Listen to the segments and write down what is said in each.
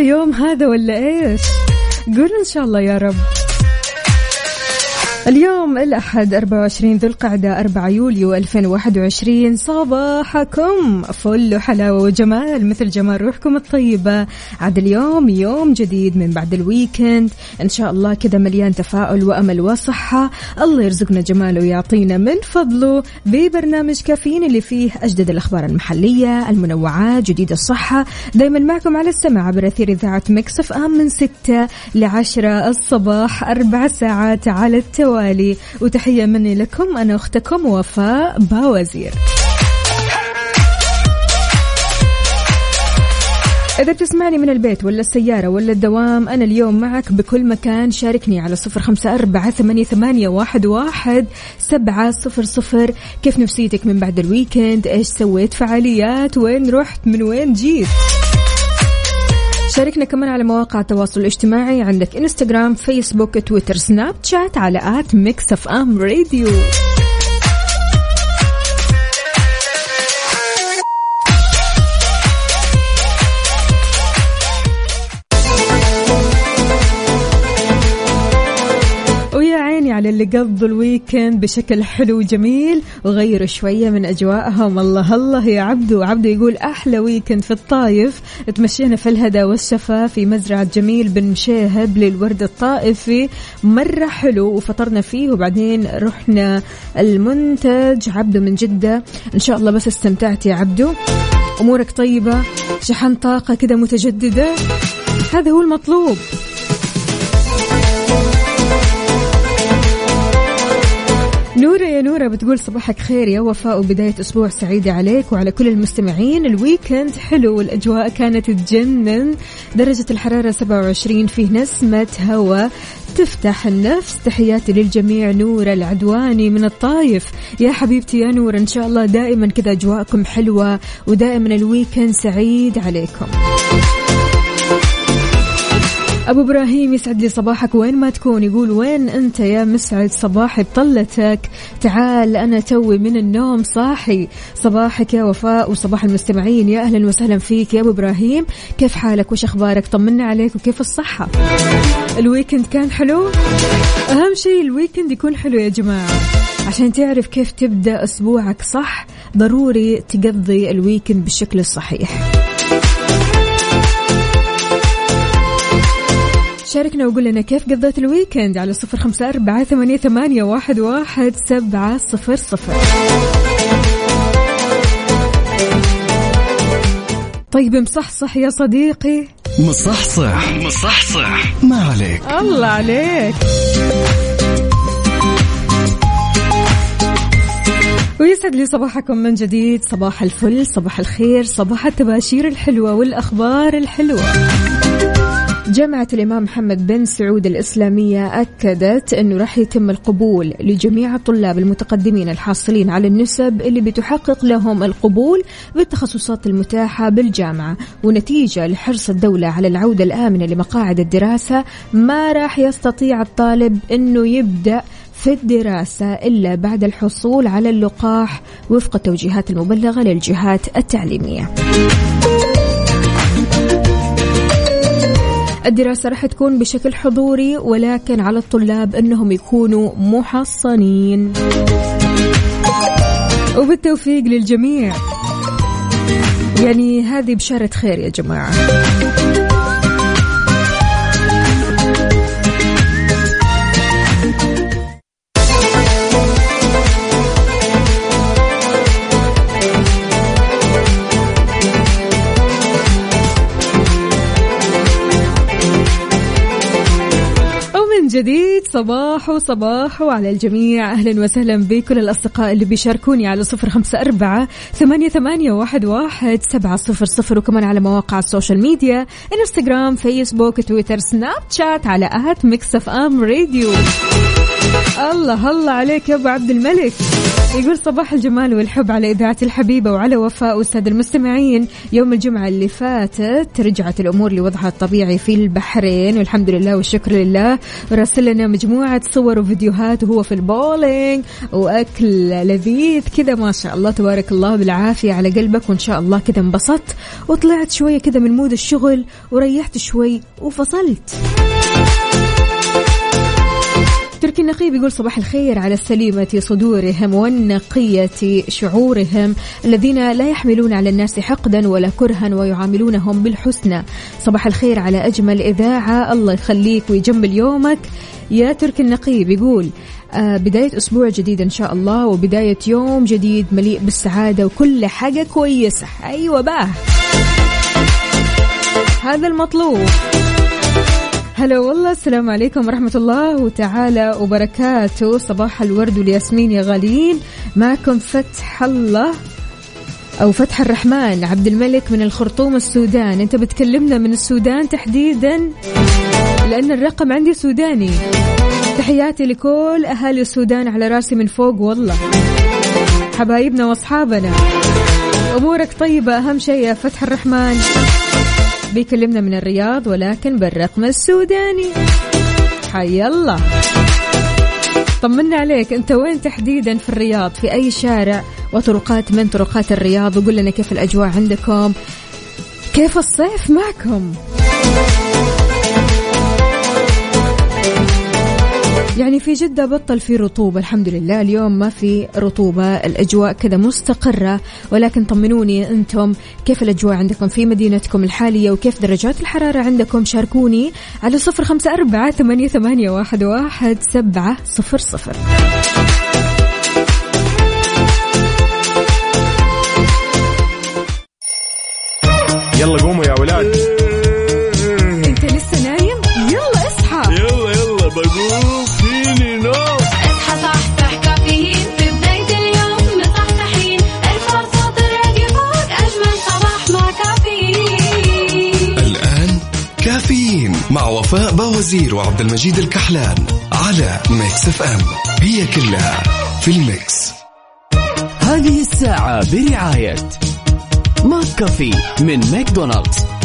يوم هذا ولا إيش؟ قول إن شاء الله يا رب. اليوم الأحد 24 ذو القعدة 4 يوليو 2021 صباحكم فل وحلاوة وجمال مثل جمال روحكم الطيبة. عاد اليوم يوم جديد من بعد الويكند. إن شاء الله كذا مليان تفاؤل وأمل وصحة. الله يرزقنا جماله ويعطينا من فضله. ببرنامج كافيين اللي فيه أجدد الأخبار المحلية المنوعات جديد الصحة. دايما معكم على السمع عبر أثير إذاعة ميكس اف ام من 6 ل 10 الصباح أربع ساعات على التوالي. وتحية مني لكم أنا أختكم وفاء باوزير. إذا بتسمعني من البيت ولا السيارة ولا الدوام أنا اليوم معك بكل مكان. شاركني على صفر خمسة أربعة ثمانية واحد, واحد سبعة صفر صفر. كيف نفسيتك من بعد ال weekend؟ إيش سويت؟ فعاليات؟ وين رحت؟ من وين جيت؟ شاركنا كمان على مواقع التواصل الاجتماعي. عندك انستغرام فيسبوك تويتر سناب شات على at ميكس اف ام راديو على اللي قضوا ال weekend بشكل حلو وجميل. وغيروا شوية من أجواءهم. الله الله يا عبدو. عبدو يقول أحلى weekend في الطايف تمشينا في الهدى والشفا في مزرعة جميل بن مشيهب للورد الطائفي. مرة حلو وفطرنا فيه وبعدين رحنا المنتج. عبدو من جدة. إن شاء الله بس استمتعت يا عبدو. أمورك طيبة. شحن طاقة كده متجددة. هذا هو المطلوب. نورة يا نورة بتقول صباحك خير يا وفاء وبداية أسبوع سعيدة عليك وعلى كل المستمعين. الويكند حلو والأجواء كانت تجنن. درجة الحرارة 27 فيه نسمة هواء تفتح النفس. تحياتي للجميع نورة العدواني من الطايف. يا حبيبتي يا نورة إن شاء الله دائما كذا أجواءكم حلوة ودائما الويكند سعيد عليكم. أبو إبراهيم يسعد لي صباحك. وين ما تكون يقول وين أنت يا مسعد؟ صباحي بطلتك. تعال أنا توي من النوم صاحي. صباحك يا وفاء وصباح المستمعين. يا أهلا وسهلا فيك يا أبو إبراهيم. كيف حالك؟ وش أخبارك؟ طمنا عليك وكيف الصحة؟ ال weekend كان حلو؟ أهم شيء ال weekend يكون حلو يا جماعة. عشان تعرف كيف تبدأ أسبوعك صح ضروري تقضي ال weekend بالشكل الصحيح. شاركنا وقول لنا كيف قضيت ال weekend على صفر خمسة أربعة ثمانية, ثمانية واحد, واحد سبعة صفر صفر. طيب مصحصح يا صديقي. مصحصح. مصحصح. ما عليك. الله عليك. ويسعد لي صباحكم من جديد. صباح الفل صباح الخير صباح التباشير الحلوة والأخبار الحلوة. جامعة الإمام محمد بن سعود الإسلامية أكدت أنه راح يتم القبول لجميع الطلاب المتقدمين الحاصلين على النسب اللي بتحقق لهم القبول بالتخصصات المتاحة بالجامعة ونتيجة لحرص الدولة على العودة الآمنة لمقاعد الدراسة ما راح يستطيع الطالب أنه يبدأ في الدراسة إلا بعد الحصول على اللقاح وفق التوجيهات المبلغة للجهات التعليمية. الدراسة راح تكون بشكل حضوري ولكن على الطلاب أنهم يكونوا محصنين. وبالتوفيق للجميع. يعني هذه بشارة خير يا جماعة. جديد. صباح وصباح وعلى الجميع. أهلا وسهلا بكل الأصدقاء اللي بيشاركوني على صفر خمسة أربعة ثمانية, ثمانية واحد, واحد سبعة صفر صفر. وكمان على مواقع السوشيال ميديا إنستغرام فيسبوك تويتر سناب شات على at ميكس أف أم راديو. الله الله عليك يا أبو عبد الملك. يقول صباح الجمال والحب على إذاعة الحبيبة وعلى وفاء أستاذ المستمعين. يوم الجمعة اللي فاتت رجعت الأمور لوضعها الطبيعي في البحرين والحمد لله والشكر لله. راسل لنا مجموعة صور وفيديوهات وهو في البولينج وأكل لذيذ كذا ما شاء الله. تبارك الله بالعافية على قلبك وإن شاء الله كذا انبسطت. وطلعت شوية كذا من مود الشغل وريحت شوي وفصلت. تركي النقيب يقول صباح الخير على السليمة صدورهم والنقية شعورهم الذين لا يحملون على الناس حقدا ولا كرها ويعاملونهم بالحسنى. صباح الخير على أجمل إذاعة. الله يخليك ويجمل يومك. يا تركي النقيب يقول آه بداية أسبوع جديد إن شاء الله وبداية يوم جديد مليء بالسعادة وكل حاجة كويسة. أيوة بقى هذا المطلوب. هلا والله السلام عليكم ورحمة الله وتعالى وبركاته. صباح الورد والياسمين يا غاليين. معكم فتح الله أو فتح الرحمن عبد الملك من الخرطوم السودان. أنت بتكلمنا من السودان تحديدا؟ لأن الرقم عندي سوداني. تحياتي لكل أهالي السودان على راسي من فوق والله. حبايبنا وأصحابنا. أمورك طيبة أهم شيء يا فتح الرحمن. بيكلمنا من الرياض ولكن بالرقم السوداني. حي الله. طمنا عليك. أنت وين تحديدا في الرياض؟ في أي شارع؟ وطرقات من طرقات الرياض؟ وقول لنا كيف الأجواء عندكم. كيف الصيف معكم؟ يعني في جدة بطل في رطوبة الحمد لله. اليوم ما في رطوبة الأجواء كذا مستقرة. ولكن طمنوني أنتم كيف الأجواء عندكم في مدينتكم الحالية؟ وكيف درجات الحرارة عندكم؟ شاركوني على صفر خمسة أربعة ثمانية, واحد سبعة صفر صفر. يلا قوموا يا ولاد. مع وفاء باوزير وعبد المجيد الكحلان على ميكس اف ام. هي كلها في ال mix. هذه الساعة برعاية ماك كافي من ماكدونالدز.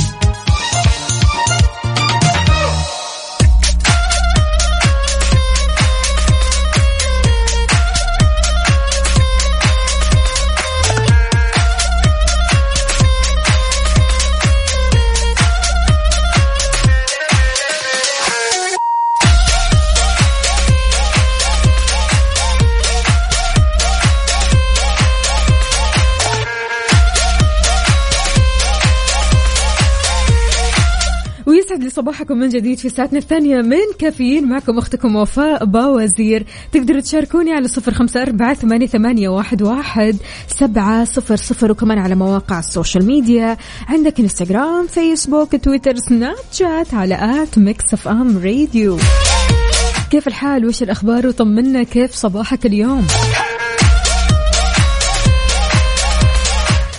ويسعد لي صباحكم من جديد في ساعتنا الثانية من كافيين. معكم أختكم وفاء باوزير تقدروا تشاركوني على صفر خمسة أربعة ثمانية, واحد سبعة صفر صفر وكمان على مواقع ال social media. عندك إنستغرام فيسبوك تويتر سناب شات على at ميكس أف أم راديو. كيف الحال؟ وش الأخبار؟ وطمنا كيف صباحك اليوم؟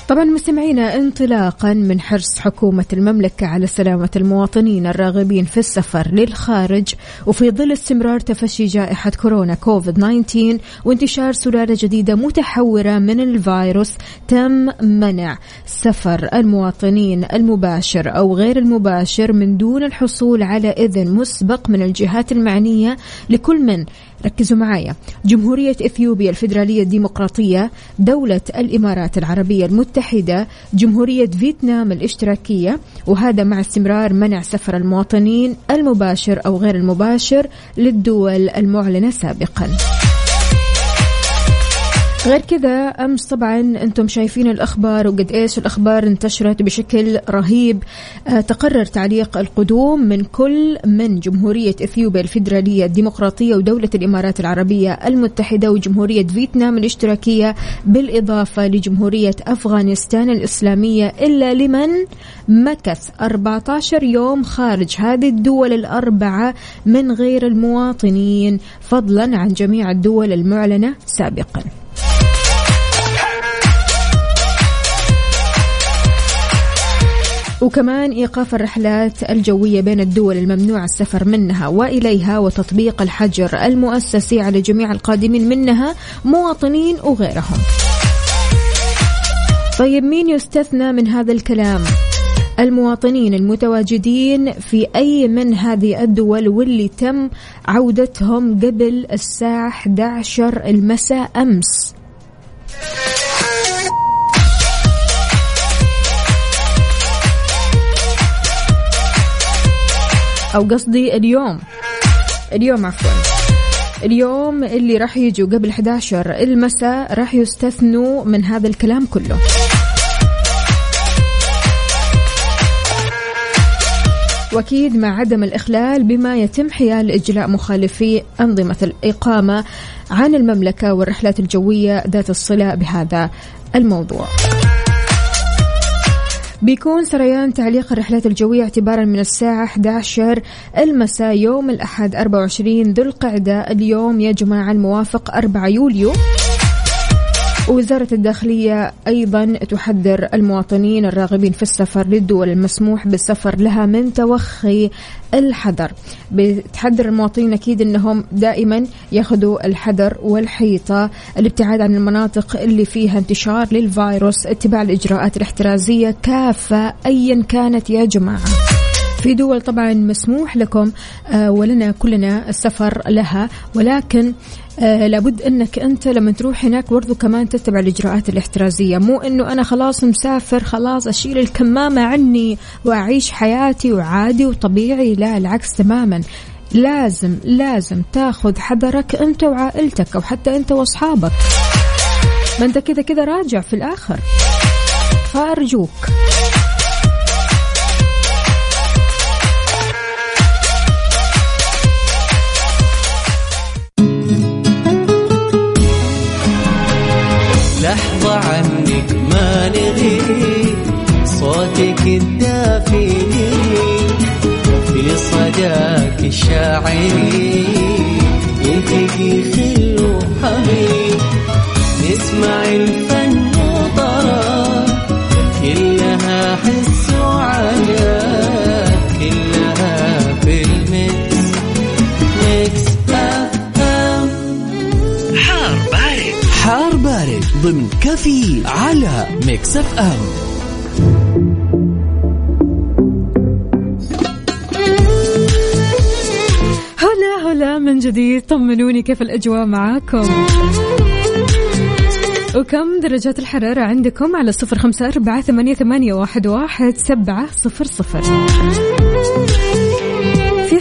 طبعا مستمعينا انطلاقا من حرص حكومة المملكة على سلامة المواطنين الراغبين في السفر للخارج وفي ظل استمرار تفشي جائحة كورونا كوفيد 19 وانتشار سلالة جديدة متحورة من الفيروس تم منع سفر المواطنين المباشر أو غير المباشر من دون الحصول على إذن مسبق من الجهات المعنية لكل من ركزوا معايا. جمهورية إثيوبيا الفيدرالية الديمقراطية دولة الإمارات العربية المتحدة جمهورية فيتنام الاشتراكية وهذا مع استمرار منع سفر المواطنين المباشر أو غير المباشر للدول المعلنة سابقاً. غير كذا أمس طبعا أنتم شايفين الأخبار وقد إيش الأخبار انتشرت بشكل رهيب آه، تقرر تعليق القدوم من كل من جمهورية إثيوبيا الفيدرالية الديمقراطية ودولة الإمارات العربية المتحدة وجمهورية فيتنام الاشتراكية بالإضافة لجمهورية أفغانستان الإسلامية إلا لمن مكث 14 يوم خارج هذه الدول الأربعة من غير المواطنين فضلا عن جميع الدول المعلنة سابقا. وكمان إيقاف الرحلات الجوية بين الدول الممنوع السفر منها وإليها وتطبيق الحجر المؤسسي على جميع القادمين منها مواطنين وغيرهم. طيب مين يستثنى من هذا الكلام؟ المواطنين المتواجدين في أي من هذه الدول واللي تم عودتهم قبل الساعة 11 المساء أمس أو قصدي اليوم. اليوم عفوا. اليوم اللي راح يجوا قبل 11 المساء راح يستثنوا من هذا الكلام كله. وأكيد مع عدم الإخلال بما يتم حيال إجلاء مخالفي أنظمة الإقامة عن المملكة والرحلات الجوية ذات الصلة بهذا الموضوع. بيكون سريان تعليق الرحلات الجوية اعتبارا من الساعة 11 المساء يوم الأحد 24 ذو القعدة. اليوم يا جماعة الموافق 4 يوليو. وزارة الداخلية أيضا تحذر المواطنين الراغبين في السفر للدول المسموح بالسفر لها من توخي الحذر. بتحذر المواطنين أكيد أنهم دائما يأخذوا الحذر والحيطة. الابتعاد عن المناطق اللي فيها انتشار للفيروس اتباع الإجراءات الاحترازية كافة أيا كانت يا جماعة. في دول طبعا مسموح لكم آه، ولنا كلنا السفر لها. ولكن آه لابد أنك أنت لما تروح هناك برضو كمان تتبع الإجراءات الاحترازية. مو إنه أنا خلاص مسافر خلاص أشيل الكمامة عني وأعيش حياتي وعادي وطبيعي. لا العكس تماما. لازم لازم تاخذ حذرك أنت وعائلتك أو حتى أنت وأصحابك. ما أنت كذا كذا راجع في الآخر. فأرجوك. عنك ما نغي صوتك الدافئ في صداك الشاعري. كافيين على ميكس اف ام. هلا هلا من جديد. طمنوني كيف الأجواء معاكم. وكم درجات الحرارة عندكم على صفر خمسة أربعة ثمانية, ثمانية واحد, واحد سبعة صفر صفر.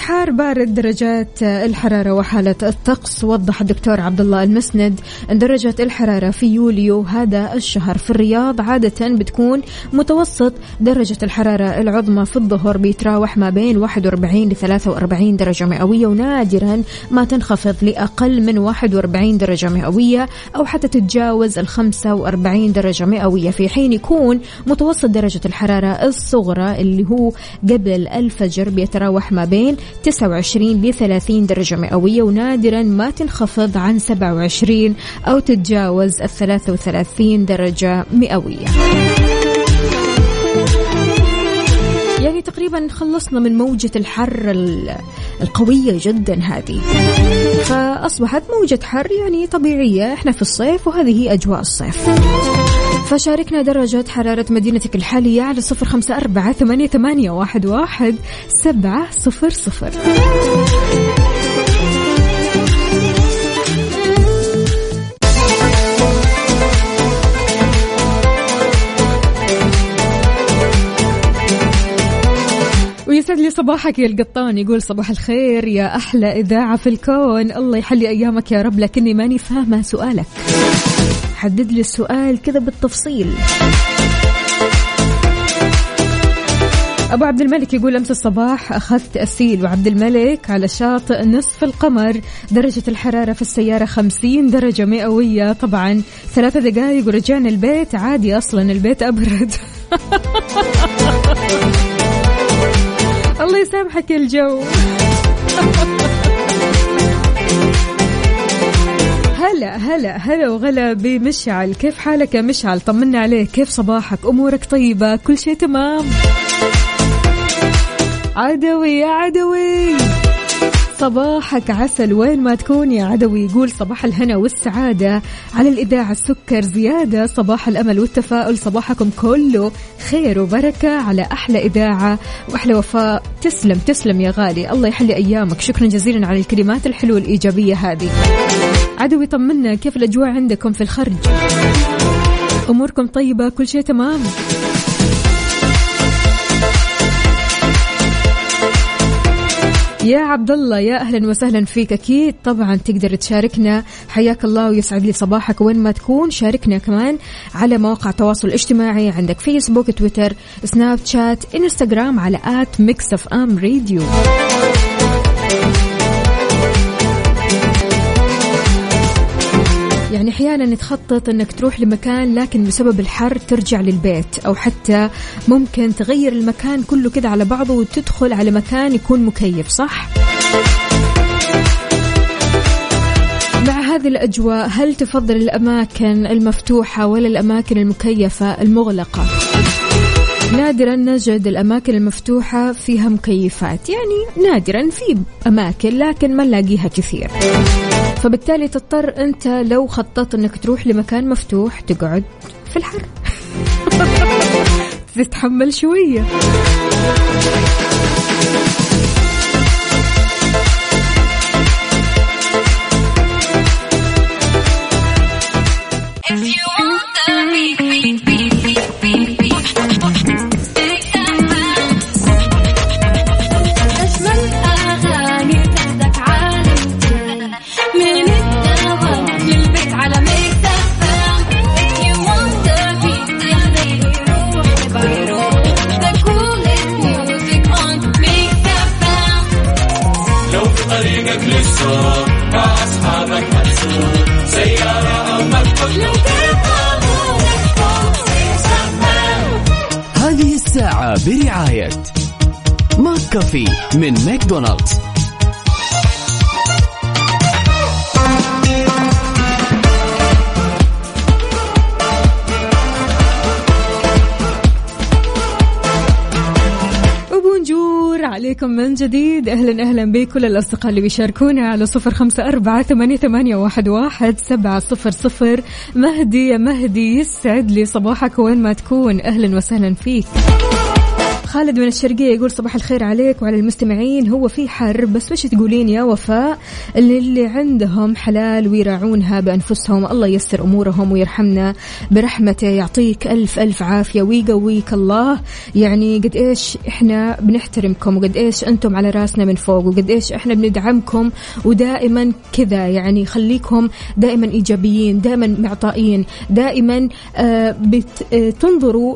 حار بارد درجات الحرارة وحالة الطقس. وضح الدكتور عبد الله المسند أن درجة الحرارة في يوليو هذا الشهر في الرياض عادة بتكون متوسط. درجة الحرارة العظمى في الظهر بيتراوح ما بين 41 ل 43 درجة مئوية ونادرا ما تنخفض لأقل من 41 درجة مئوية أو حتى تتجاوز ال 45 درجة مئوية. في حين يكون متوسط درجة الحرارة الصغرى اللي هو قبل الفجر بيتراوح ما بين 29 ل 30 درجة مئوية ونادرا ما تنخفض عن 27 أو تتجاوز ال 33 درجة مئوية. يعني تقريبا خلصنا من موجة الحر ال- القوية جدا هذه. فأصبحت موجة حر يعني طبيعية إحنا في الصيف وهذه أجواء الصيف. فشاركنا درجة حرارة مدينتك الحالية على صفر خمسة أربعة ثمانية, ثمانية واحد, واحد سبعة صفر صفر. ويسعد لي صباحك يا القطان يقول صباح الخير يا أحلى إذاعة في الكون. الله يحلي أيامك يا رب لكني ماني فاهمة سؤالك. حدد لي السؤال كذا بالتفصيل. أبو عبد الملك يقول أمس الصباح أخذت أسيل وعبد الملك على شاطئ نصف القمر. درجة الحرارة في السيارة خمسين درجة مئوية. طبعا ثلاثة دقائق ورجعنا البيت. عادي أصلا البيت أبرد. الله يسامحك الجو. هلا هلا هلا وغلا بمشعل. كيف حالك يا مشعل؟ طمنا عليك. كيف صباحك؟ أمورك طيبة؟ كل شيء تمام؟ عدوي يا عدوي! صباحك عسل وين ما تكون يا عدوي. يقول صباح الهنا والسعادة. على الإذاعة السكر زيادة. صباح الأمل والتفاؤل. صباحكم كله خير وبركة على أحلى إذاعة وأحلى وفاء. تسلم تسلم يا غالي. الله يحلي أيامك. شكرا جزيلا على الكلمات الحلوة الإيجابية هذه. عدوي طمنا. كيف الأجواء عندكم في الخرج؟ أموركم طيبة؟ كل شيء تمام؟ يا عبد الله يا أهلا وسهلا فيك. أكيد طبعا تقدر تشاركنا. حياك الله ويسعد لي صباحك وين ما تكون. شاركنا كمان على مواقع التواصل الاجتماعي. عندك فيسبوك تويتر سناب شات انستغرام على at Mix FM Radio يعني أحيانا تخطط إنك تروح لمكان لكن بسبب الحر ترجع للبيت أو حتى ممكن تغير المكان كله كذا على بعضه وتدخل على مكان يكون مكيف صح؟ مع هذه الأجواء هل تفضل الأماكن المفتوحة ولا الأماكن المكيفة المغلقة؟ نادرا نجد الأماكن المفتوحة فيها مكيفات يعني نادرا في أماكن لكن ما نلاقيها كثير فبالتالي تضطر أنت لو خططت أنك تروح لمكان مفتوح تقعد في الحر. تتحمل شوية. If you want برعاية McCafé من ماكدونالدز. عليكم من جديد. أهلا أهلا بكل الأصدقاء اللي بيشاركونا على صفر خمسة أربعة ثمانية, ثمانية واحد, واحد سبعة صفر صفر. مهدي يا مهدي يسعد لي صباحك وين ما تكون. أهلا وسهلا فيك. خالد من الشرقية يقول صباح الخير عليك وعلى المستمعين. هو في حر بس وش تقولين يا وفاء؟ اللي, عندهم حلال ويراعونها بأنفسهم. الله ييسر أمورهم ويرحمنا برحمته يعطيك ألف ألف عافية ويقويك الله. يعني قد إيش إحنا بنحترمكم وقد إيش أنتم على رأسنا من فوق وقد إيش إحنا بندعمكم. ودائما كذا يعني خليكم دائما إيجابيين دائما معطائين دائما آه بت- آه،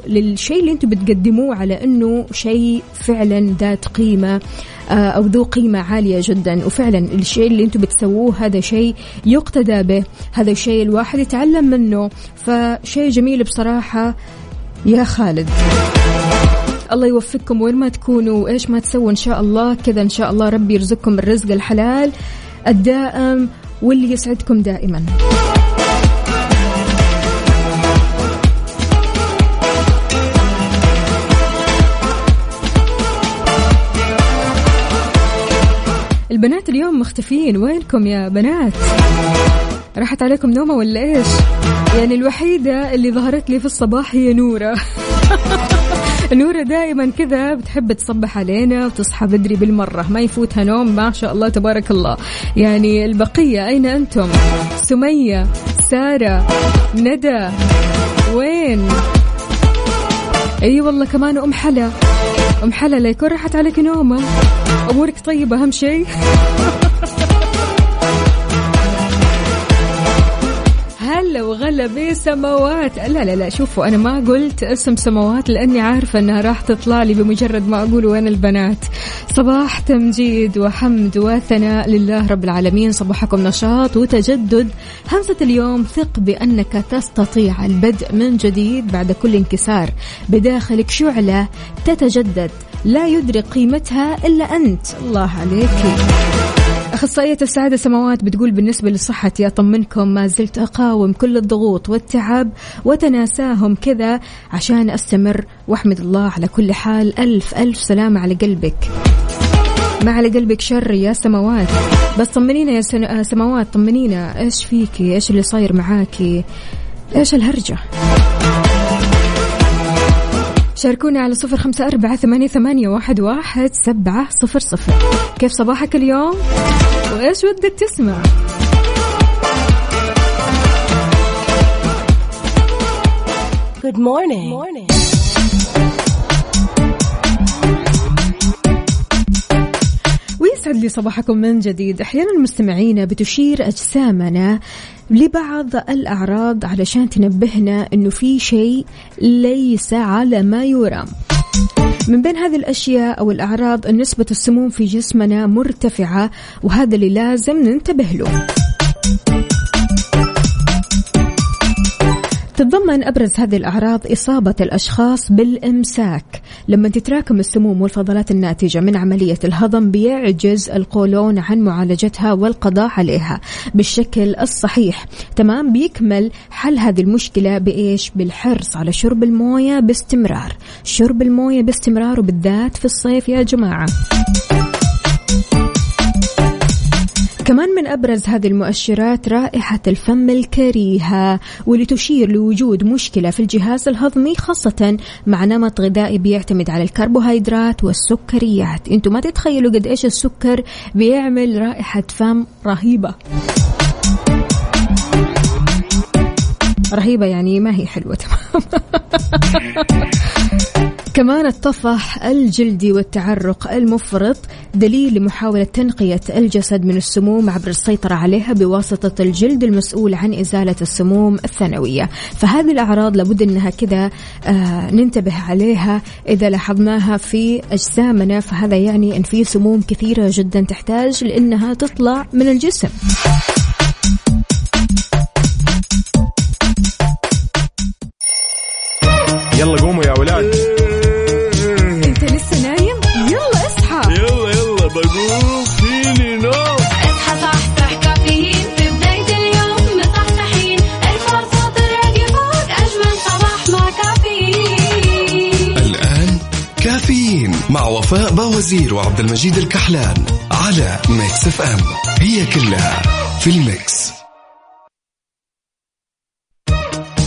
للشيء اللي أنتم بتقدموه على أنه شيء فعلا ذات قيمة آه، أو ذو قيمة عالية جدا. وفعلا الشيء اللي أنتم بتسووه هذا شيء يقتدى به هذا الشيء الواحد يتعلم منه. فشيء جميل بصراحة يا خالد. الله يوفقكم. وين ما تكونوا وايش ما تسووا إن شاء الله كذا إن شاء الله ربي يرزقكم الرزق الحلال الدائم واللي يسعدكم دائما. البنات اليوم مختفين وينكم يا بنات؟ راحت عليكم نومة ولا إيش؟ يعني الوحيدة اللي ظهرت لي في الصباح هي نورة. نورة دائما كذا بتحب تصبح علينا وتصحى بدري بالمرة. ما يفوتها نوم ما شاء الله تبارك الله. يعني البقية أين أنتم؟ سمية سارة ندى وين؟ اي والله كمان ام حلا. ام حلا لا يكون راحت عليك نومة. امورك طيبة أهم شيء. هلا بسماوات لا لا لا شوفوا أنا ما قلت اسم سماوات لأني عارفة إنها راح تطلع لي بمجرد ما أقول وين البنات. صباح تمجيد وحمد وثناء لله رب العالمين. صباحكم نشاط وتجدد. همسة اليوم ثق بأنك تستطيع البدء من جديد بعد كل انكسار. بداخلك شعلة تتجدد. لا يدرك قيمتها إلا أنت. الله عليك. أخصائية السعادة سماوات بتقول بالنسبة لصحتي أطمنكم ما زلت أقاوم كل الضغوط والتعب وتناساهم كذا عشان أستمر. وأحمد الله على كل حال. ألف ألف سلامة على قلبك. ما على قلبك شر يا سماوات. بس طمنينا يا. آه، سماوات طمنينا. إيش فيكي؟ إيش اللي صاير معاكي؟ إيش الهرجة؟ شاركوني على صفر خمسة أربعة ثمانية, ثمانية واحد, واحد سبعة صفر صفر كيف صباحك اليوم وإيش ودك تسمع Good morning. morning. ويسعد لي صباحكم من جديد. أحيانا مستمعينا بتشير أجسامنا لبعض الأعراض علشان تنبهنا إنه في شيء ليس على ما يرام. من بين هذه الأشياء أو الأعراض نسبة السموم في جسمنا مرتفعة وهذا اللي لازم ننتبه له. تتضمن أبرز هذه الأعراض إصابة الأشخاص بالإمساك. لما تتراكم السموم والفضلات الناتجة من عملية الهضم بيعجز القولون عن معالجتها والقضاء عليها. بالشكل الصحيح تمام بيكمل حل هذه المشكلة بإيش؟ بالحرص على شرب الموية باستمرار. شرب الموية باستمرار وبالذات في الصيف يا جماعة. كمان من أبرز هذه المؤشرات رائحة الفم الكريهة واللي تشير لوجود مشكلة في الجهاز الهضمي خاصة مع نمط غذائي بيعتمد على الكربوهيدرات والسكريات. أنتم ما تتخيلوا قد إيش السكر بيعمل رائحة فم رهيبة. رهيبة يعني ما هي حلوة. تمام كمان الطفح الجلدي والتعرق المفرط دليل لمحاولة تنقية الجسد من السموم عبر السيطرة عليها بواسطة الجلد المسؤول عن إزالة السموم الثانوية. فهذه الأعراض لابد أنها كذا آه ننتبه عليها إذا لاحظناها في أجسامنا. فهذا يعني أن في سموم كثيرة جدا تحتاج لأنها تطلع من الجسم. يلا قوموا يا ولاد. وفاء باوزير وعبد المجيد الكحلان على Mix FM. هي كلها في ال mix.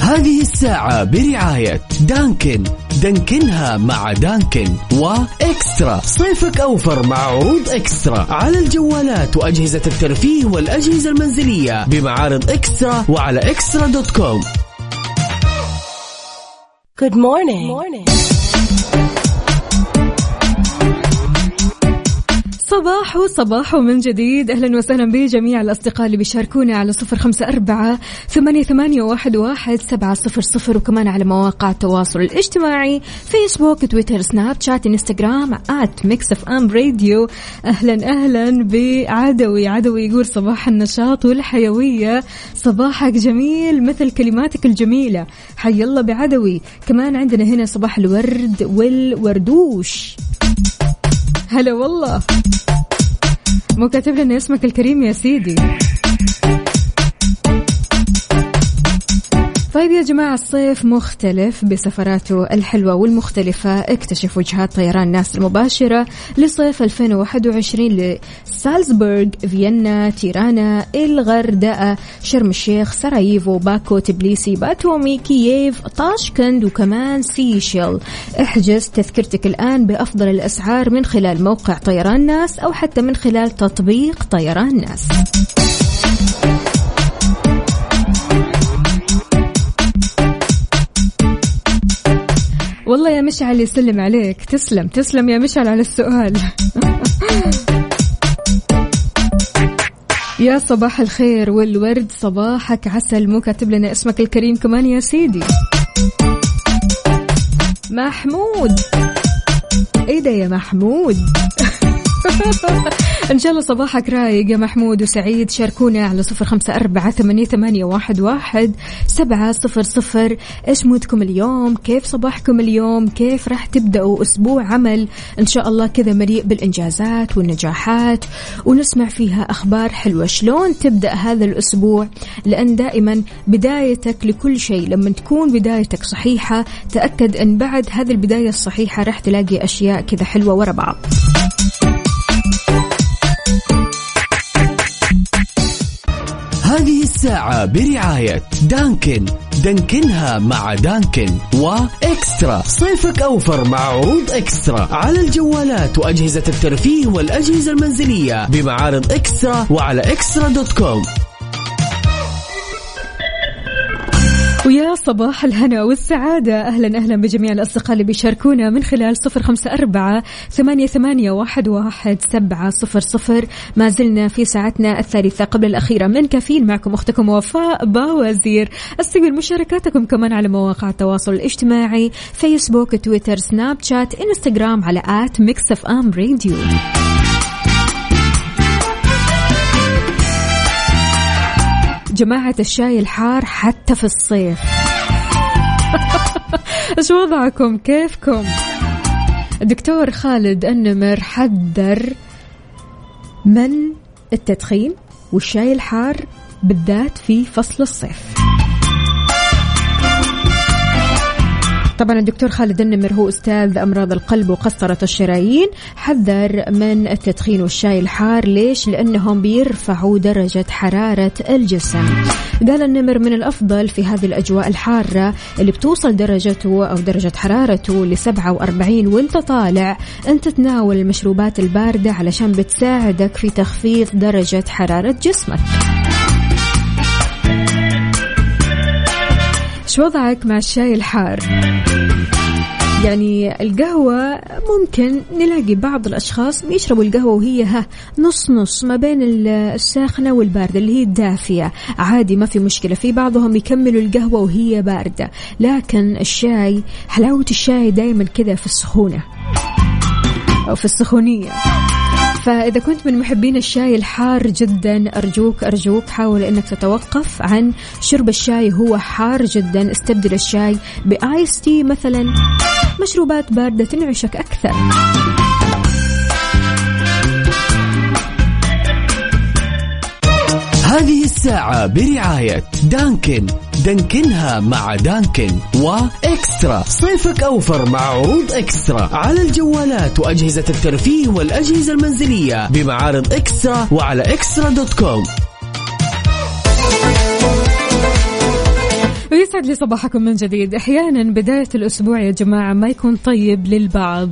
هذه الساعة برعاية دانكن. دانكنها مع دانكن وإكسترا. صيفك أوفر مع عروض إكسترا. على الجوالات وأجهزة الترفيه والأجهزة المنزلية بمعارض إكسترا وعلى إكسترا dot com. Good morning. morning. صباح صباح من جديد. أهلا وسهلا بجميع الأصدقاء اللي بيشاركونا على صفر خمسة أربعة ثمانية, ثمانية واحد, واحد سبعة صفر صفر. وكمان على مواقع التواصل الاجتماعي فيسبوك تويتر سناب شات انستغرام at Mix FM Radio أهلا أهلا بعدوي. عدوي يقول صباح النشاط والحيوية. صباحك جميل مثل كلماتك الجميلة. حي الله بعدوي. كمان عندنا هنا صباح الورد والوردوش. هلا والله. مو كاتب لنا اسمك الكريم يا سيدي. طيب يا جماعة الصيف مختلف بسفراته الحلوة والمختلفة. اكتشف وجهات طيران ناس المباشرة لصيف 2021 لسالزبورغ فيينا تيرانا الغردقة شرم الشيخ سراييفو باكو تبليسي باتومي كييف طاشكند وكمان سيشيل. احجز تذكرتك الآن بأفضل الأسعار من خلال موقع طيران ناس أو حتى من خلال تطبيق طيران ناس. والله يا مشعل يسلم عليك. تسلم تسلم يا مشعل على السؤال. يا صباح الخير والورد صباحك عسل. مو كاتب لنا اسمك الكريم كمان يا سيدي. محمود. إيه ده يا محمود؟ إن شاء الله صباحك رايق يا محمود وسعيد. شاركونا على صفر خمسة أربعة ثمانية, ثمانية واحد, واحد سبعة صفر صفر. إيش مودكم اليوم؟ كيف صباحكم اليوم؟ كيف راح تبدأوا أسبوع عمل؟ إن شاء الله كذا مليء بالإنجازات والنجاحات ونسمع فيها أخبار حلوة. شلون تبدأ هذا الأسبوع؟ لأن دائما بدايتك لكل شيء. لما تكون بدايتك صحيحة تأكد إن بعد هذه البداية الصحيحة راح تلاقي أشياء كذا حلوة ورا بعض. هذه الساعة برعاية دانكن. دانكنها مع دانكن وإكسترا. صيفك أوفر مع عروض إكسترا. على الجوالات وأجهزة الترفيه والأجهزة المنزلية بمعارض إكسترا وعلى إكسترا دوت كوم. ويا صباح الهنا والسعادة. أهلا أهلا بجميع الأصدقاء اللي بيشاركونا من خلال صفر خمسة أربعة ثمانية, ثمانية واحد, واحد سبعة صفر صفر. ما زلنا في ساعتنا الثالثة قبل الأخيرة. من كافيين معكم أختكم وفاء باوزير. استقبل مشاركاتكم كمان على مواقع التواصل الاجتماعي فيسبوك تويتر سناب شات انستغرام على at Mix FM Radio. جماعة الشاي الحار حتى في الصيف. إيش وضعكم؟ كيفكم؟ الدكتور خالد النمر حذر من التدخين والشاي الحار بالذات في فصل الصيف. طبعا الدكتور خالد النمر هو أستاذ أمراض القلب وقسطره الشرايين حذر من التدخين والشاي الحار. ليش؟ لأنهم بيرفعوا درجة حرارة الجسم. قال النمر من الأفضل في هذه الأجواء الحارة اللي بتوصل درجته أو درجة حرارته ل 47 وانت طالع انت تناول المشروبات الباردة علشان بتساعدك في تخفيض درجة حرارة جسمك. شو وضعك مع الشاي الحار. يعني القهوة ممكن نلاقي بعض الأشخاص بيشربوا القهوة وهي ها نص نص ما بين الساخنة والباردة اللي هي الدافية. عادي ما في مشكلة في بعضهم يكملوا القهوة وهي باردة. لكن الشاي حلاوة الشاي دايما كذا في السخونة أو في السخونية. فإذا كنت من محبين الشاي الحار جدا أرجوك أرجوك حاول أنك تتوقف عن شرب الشاي هو حار جدا. استبدل الشاي بآيس تي مثلا. مشروبات باردة تنعشك أكثر. هذه الساعة برعاية دانكن. دانكنها مع دانكن وإكسترا. صيفك أوفر مع عروض إكسترا. على الجوالات وأجهزة الترفيه والأجهزة المنزلية بمعارض إكسترا وعلى إكسترا دوت كوم. ويسعد لي صباحكم من جديد. أحيانا بداية الأسبوع يا جماعة ما يكون طيب للبعض.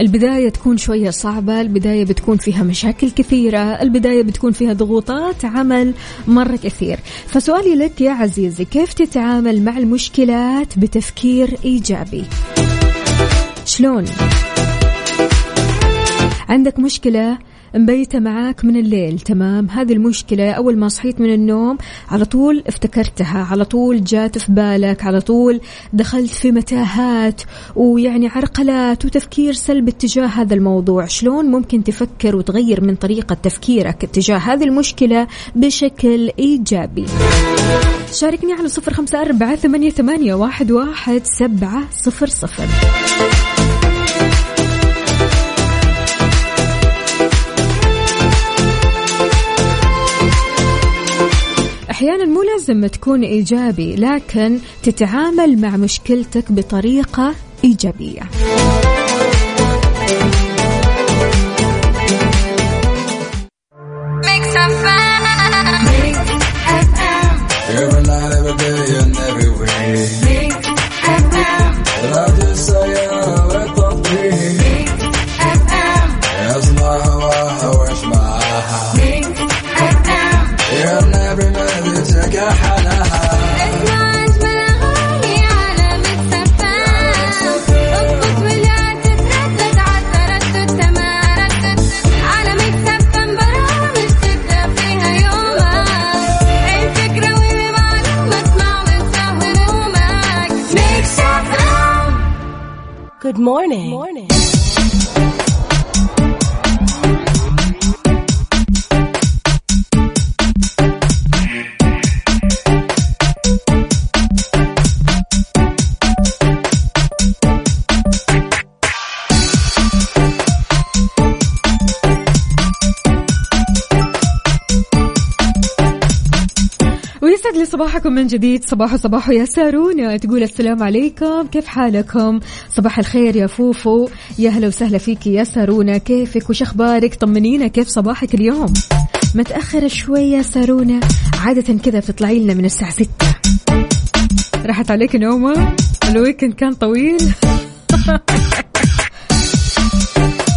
البداية تكون شوية صعبة البداية بتكون فيها مشاكل كثيرة البداية بتكون فيها ضغوطات عمل مرة كثير. فسؤالي لك يا عزيزي كيف تتعامل مع المشكلات بتفكير إيجابي؟ شلون؟ عندك مشكلة؟ مبيتة معاك من الليل تمام؟ هذه المشكلة أول ما صحيت من النوم على طول افتكرتها على طول جات في بالك على طول دخلت في متاهات ويعني عرقلات وتفكير سلبي اتجاه هذا الموضوع. شلون ممكن تفكر وتغير من طريقة تفكيرك اتجاه هذه المشكلة بشكل إيجابي؟ شاركني على صفر خمسة أربعة ثمانية, ثمانية واحد, واحد سبعة صفر صفر. أحيانا مو لازم تكون إيجابي لكن تتعامل مع مشكلتك بطريقة إيجابية. Every night, every day, and every morning. morning. ويسعد لي صباحكم من جديد. صباح صباح يا سارونا تقول السلام عليكم. كيف حالكم؟ صباح الخير يا فوفو. يا هلا وسهلا فيك يا سارونا كيفك؟ وش أخبارك؟ طمنينا. كيف صباحك اليوم؟ متأخرة شوي يا سارونا عادة كذا بتطلعي لنا من الساعة ستة. راحت عليك نومة؟ ال weekend كان طويل.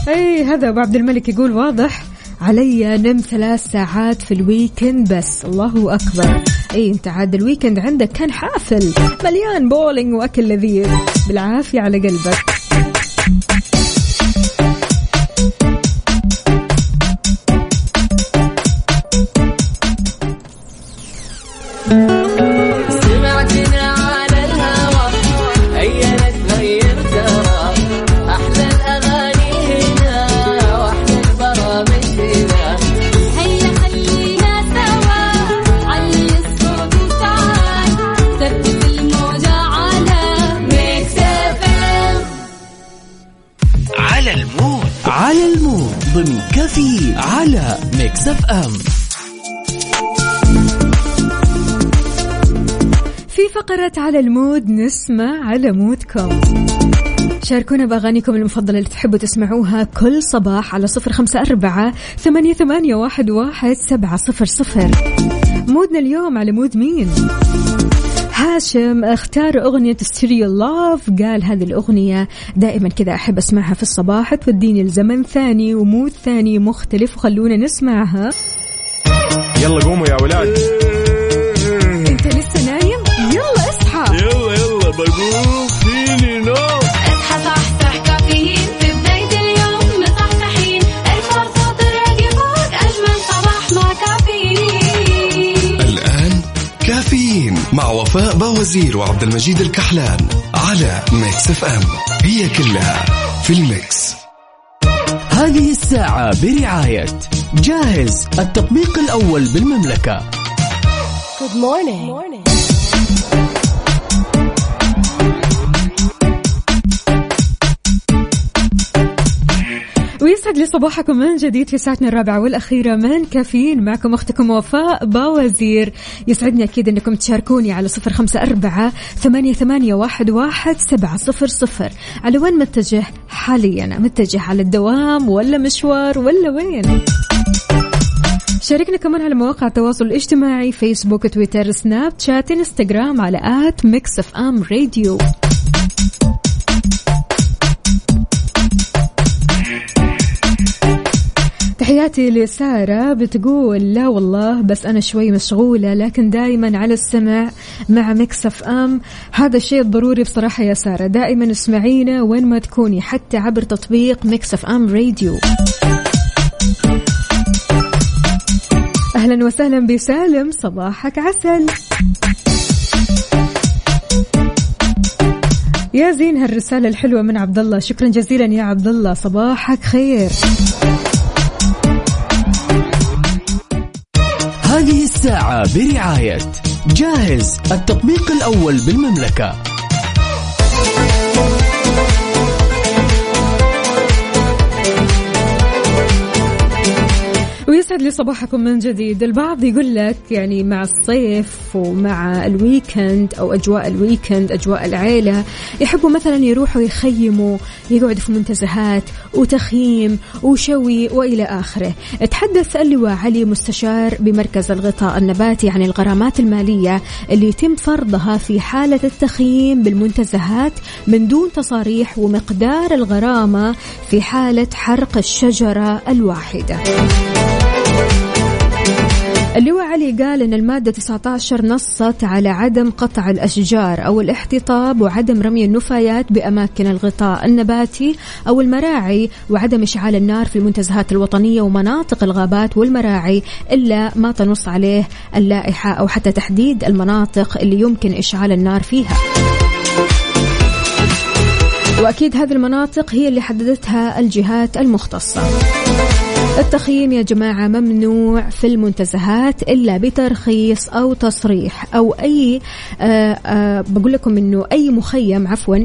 أي هذا أبو عبد الملك يقول واضح. علي نم ثلاث ساعات في ال weekend بس. الله أكبر. إي أنت عاد ال weekend عندك كان حافل مليان بولينج وأكل لذيذ. بالعافية على قلبك. Mix FM في فقرة على ال mood نسمع على mood كم. شاركونا بأغانيكم المفضلة اللي تحبوا تسمعوها كل صباح على صفر خمسة أربعة ثمانية, ثمانية واحد, واحد سبعة صفر صفر. mood نا اليوم على mood مين؟ هاشم اختار أغنية Stereo Love قال هذه الأغنية دائما كذا أحب أسمعها في الصباح. توديني لزمن ثاني و mood ثاني مختلف وخلونا نسمعها. يلا قوموا يا ولاد. أنت لسه نايم؟ يلا اصحى. يلا يلا بقوم. مع وفاء باوزير وعبد المجيد الكحلان على Mix FM هي كلها في ال mix هذه الساعة برعاية جاهز التطبيق الأول بالمملكة Good morning. morning. ويسعد لي صباحكم من جديد في ساعتنا الرابعة والأخيرة من كافيين. معكم أختكم وفاء باوزير. يسعدني أكيد أنكم تشاركوني على صفر خمسة أربعة ثمانية, ثمانية واحد, واحد سبعة صفر صفر. على وين متجه حاليا؟ متجه على الدوام ولا مشوار ولا وين؟ شاركنا كمان على مواقع التواصل الاجتماعي فيسبوك تويتر سناب شات إنستغرام على at Mix FM Radio. تحياتي لسارة بتقول لا والله بس أنا شوي مشغولة لكن دائما على السمع مع Mix FM. هذا الشيء ضروري بصراحة يا سارة. دائما اسمعينا وين ما تكوني حتى عبر تطبيق Mix FM Radio. أهلا وسهلا بسالم صباحك عسل. يا زين هالرسالة الحلوة من عبد الله. شكرا جزيلا يا عبد الله. صباحك خير. هذه الساعة برعاية جاهز التطبيق الأول بالمملكة. ويسعد لي صباحكم من جديد. البعض يقول لك يعني مع الصيف ومع ال weekend أو أجواء ال weekend أجواء العيلة يحبوا مثلا يروحوا يخيموا يقعدوا في منتزهات وتخييم وشوي وإلى آخره. تحدث اللواء علي مستشار بمركز الغطاء النباتي عن الغرامات المالية اللي يتم فرضها في حالة التخييم بالمنتزهات من دون تصاريح ومقدار الغرامة في حالة حرق الشجرة الواحدة. اللواء علي قال إن المادة 19 نصت على عدم قطع الأشجار أو الاحتطاب وعدم رمي النفايات بأماكن الغطاء النباتي أو المراعي وعدم إشعال النار في المنتزهات الوطنية ومناطق الغابات والمراعي إلا ما تنص عليه اللائحة أو حتى تحديد المناطق اللي يمكن إشعال النار فيها. وأكيد هذه المناطق هي اللي حددتها الجهات المختصة التخييم يا جماعة ممنوع في المنتزهات إلا بترخيص أو تصريح أو أي آآ آآ بقول لكم إنه أي مخيم عفوا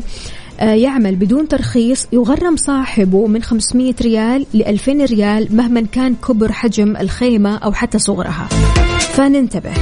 آه، يعمل بدون ترخيص يغرم صاحبه من 500 ريال ل 2000 ريال مهما كان كبر حجم الخيمة أو حتى صغرها. فننتبه.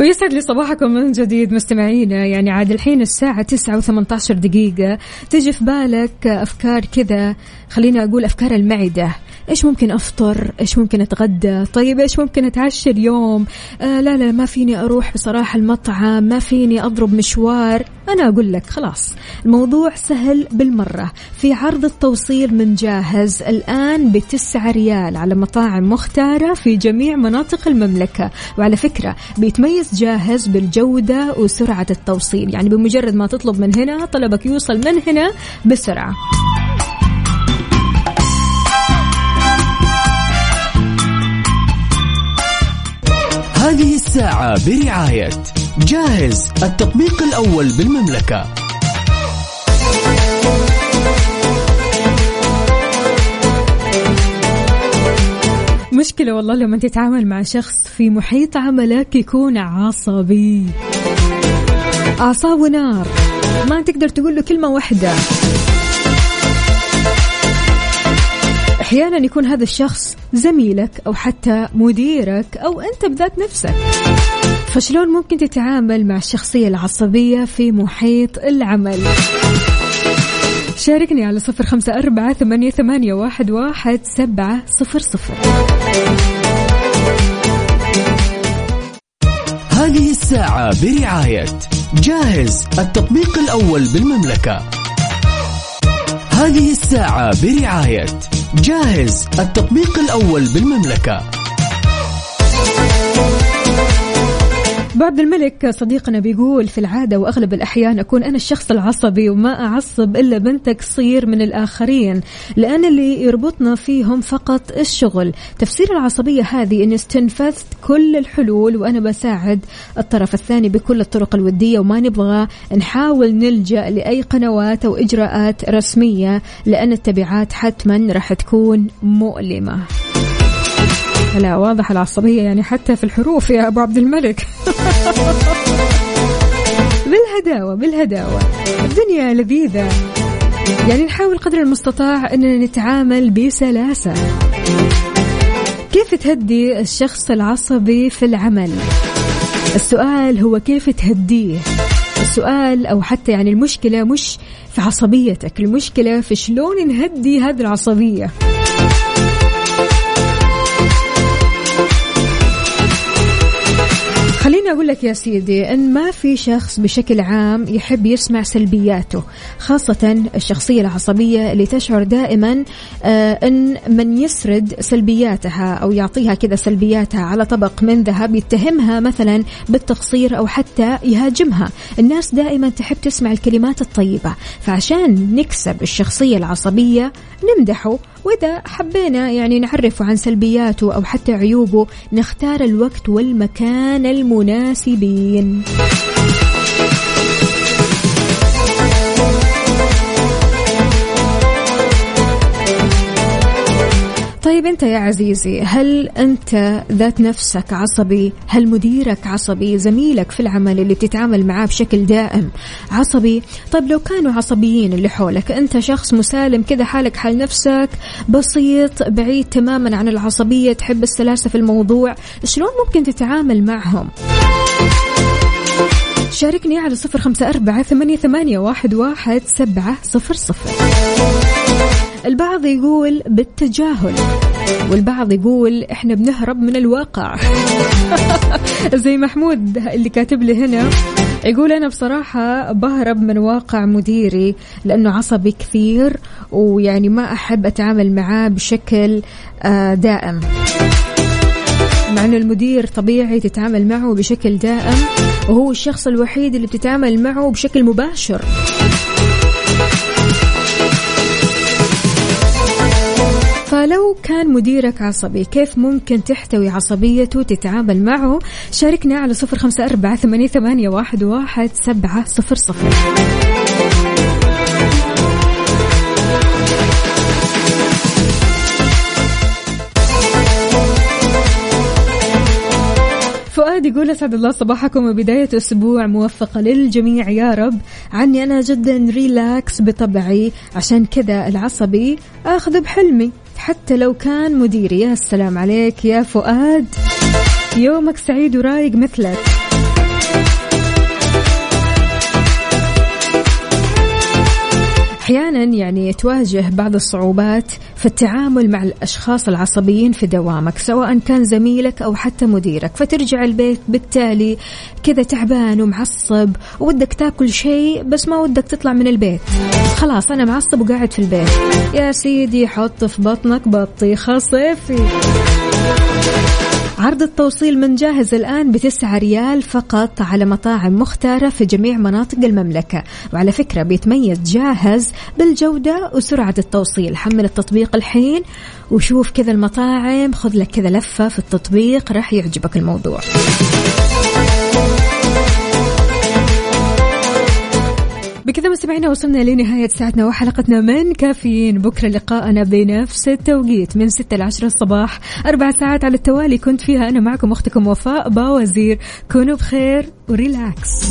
ويسعد لي صباحكم من جديد مستمعينا. يعني عاد الحين الساعة تسعة وثمانية عشر دقيقة. تجي في بالك أفكار كذا. خلينا أقول أفكار المعدة. إيش ممكن أفطر؟ إيش ممكن أتغدى؟ طيب إيش ممكن أتعشى اليوم؟ آه لا لا ما فيني أروح بصراحة المطعم ما فيني أضرب مشوار. أنا أقول لك خلاص الموضوع سهل بالمرة. في عرض التوصيل من جاهز الآن بتسعة ريال على مطاعم مختارة في جميع مناطق المملكة. وعلى فكرة بيتميز جاهز بالجودة وسرعة التوصيل. يعني بمجرد ما تطلب من هنا طلبك يوصل من هنا بسرعة. هذه الساعة برعاية جاهز التطبيق الأول بالمملكة. مشكلة والله لما تتعامل مع شخص في محيط عملك يكون عصبي. أعصابه نار. ما تقدر تقول له كلمة واحدة. أحيانا يكون هذا الشخص زميلك أو حتى مديرك أو أنت بذات نفسك. فشلون ممكن تتعامل مع الشخصية العصبية في محيط العمل؟ شاركني على صفر خمسة أربعة ثمانية, ثمانية واحد, واحد سبعة صفر صفر. هذه الساعة برعاية جاهز التطبيق الأول بالمملكة. هذه الساعة برعاية جاهز التطبيق الأول بالمملكة. عبد الملك صديقنا بيقول في العادة وأغلب الأحيان أكون أنا الشخص العصبي وما أعصب إلا من تقصير من الآخرين لأن اللي يربطنا فيهم فقط الشغل. تفسير العصبية هذه أني استنفذت كل الحلول وأنا بساعد الطرف الثاني بكل الطرق الودية وما نبغى نحاول نلجأ لأي قنوات أو إجراءات رسمية لأن التبعات حتما راح تكون مؤلمة. لا واضح العصبية يعني حتى في الحروف يا أبو عبد الملك. بالهداوة بالهداوة. الدنيا لذيذة. يعني نحاول قدر المستطاع أننا نتعامل بسلاسة. كيف تهدي الشخص العصبي في العمل؟ السؤال هو كيف تهديه؟ السؤال أو حتى يعني المشكلة مش في عصبيتك المشكلة في شلون نهدي هذه العصبية خليني أقول لك يا سيدي أن ما في شخص بشكل عام يحب يسمع سلبياته خاصة الشخصية العصبية اللي تشعر دائما آه، أن من يسرد سلبياتها أو يعطيها كذا سلبياتها على طبق من ذهب يتهمها مثلا بالتقصير أو حتى يهاجمها. الناس دائما تحب تسمع الكلمات الطيبة فعشان نكسب الشخصية العصبية نمدحه وإذا حبينا يعني نعرفه عن سلبياته أو حتى عيوبه نختار الوقت والمكان المناسبين طيب أنت يا عزيزي هل أنت ذات نفسك عصبي؟ هل مديرك عصبي؟ زميلك في العمل اللي بتتعامل معاه بشكل دائم عصبي؟ طيب لو كانوا عصبيين اللي حولك أنت شخص مسالم كذا حالك حال نفسك بسيط بعيد تماما عن العصبية تحب السلاسة في الموضوع شلون ممكن تتعامل معهم؟ شاركني على صفر خمسة أربعة ثمانية, ثمانية واحد, واحد سبعة صفر صفر. البعض يقول بالتجاهل والبعض يقول إحنا بنهرب من الواقع. زي محمود اللي كاتب لي هنا يقول أنا بصراحة بهرب من واقع مديري لأنه عصبي كثير ويعني ما أحب أتعامل معاه بشكل آه، دائم. مع إنه المدير طبيعي تتعامل معه بشكل دائم وهو الشخص الوحيد اللي بتتعامل معه بشكل مباشر. فلو كان مديرك عصبي كيف ممكن تحتوي عصبيته وتتعامل معه؟ شاركنا على صفر خمسة أربعة ثمانية واحد واحد سبعة صفر صفر. فؤاد يقول أسعد الله صباحكم. وبداية أسبوع موفقة للجميع. يا رب عني أنا جدا ريلاكس بطبعي. عشان كذا العصبي أخذ بحلمي. حتى لو كان مديري يا السلام عليك يا فؤاد. يومك سعيد ورايق مثلك. أحيانا يعني تواجه بعض الصعوبات في التعامل مع الأشخاص العصبيين في دوامك سواء كان زميلك أو حتى مديرك فترجع البيت بالتالي كذا تعبان ومعصب ودك تاكل شيء بس ما ودك تطلع من البيت. خلاص أنا معصب وقاعد في البيت. يا سيدي حط في بطنك بطيخة صيفي. عرض التوصيل من جاهز الآن بتسعة ريال فقط على مطاعم مختارة في جميع مناطق المملكة. وعلى فكرة بيتميز جاهز بالجودة وسرعة التوصيل. حمل التطبيق الحين وشوف كذا المطاعم خذ لك كذا لفة في التطبيق راح يعجبك الموضوع. بكذا مستمعينا وصلنا لنهاية ساعتنا وحلقتنا من كافيين. بكرة لقاءنا بنفس التوقيت من 6 ل 10 الصباح. أربع ساعات على التوالي كنت فيها أنا معكم أختكم وفاء باوزير. كونوا بخير وريلاكس.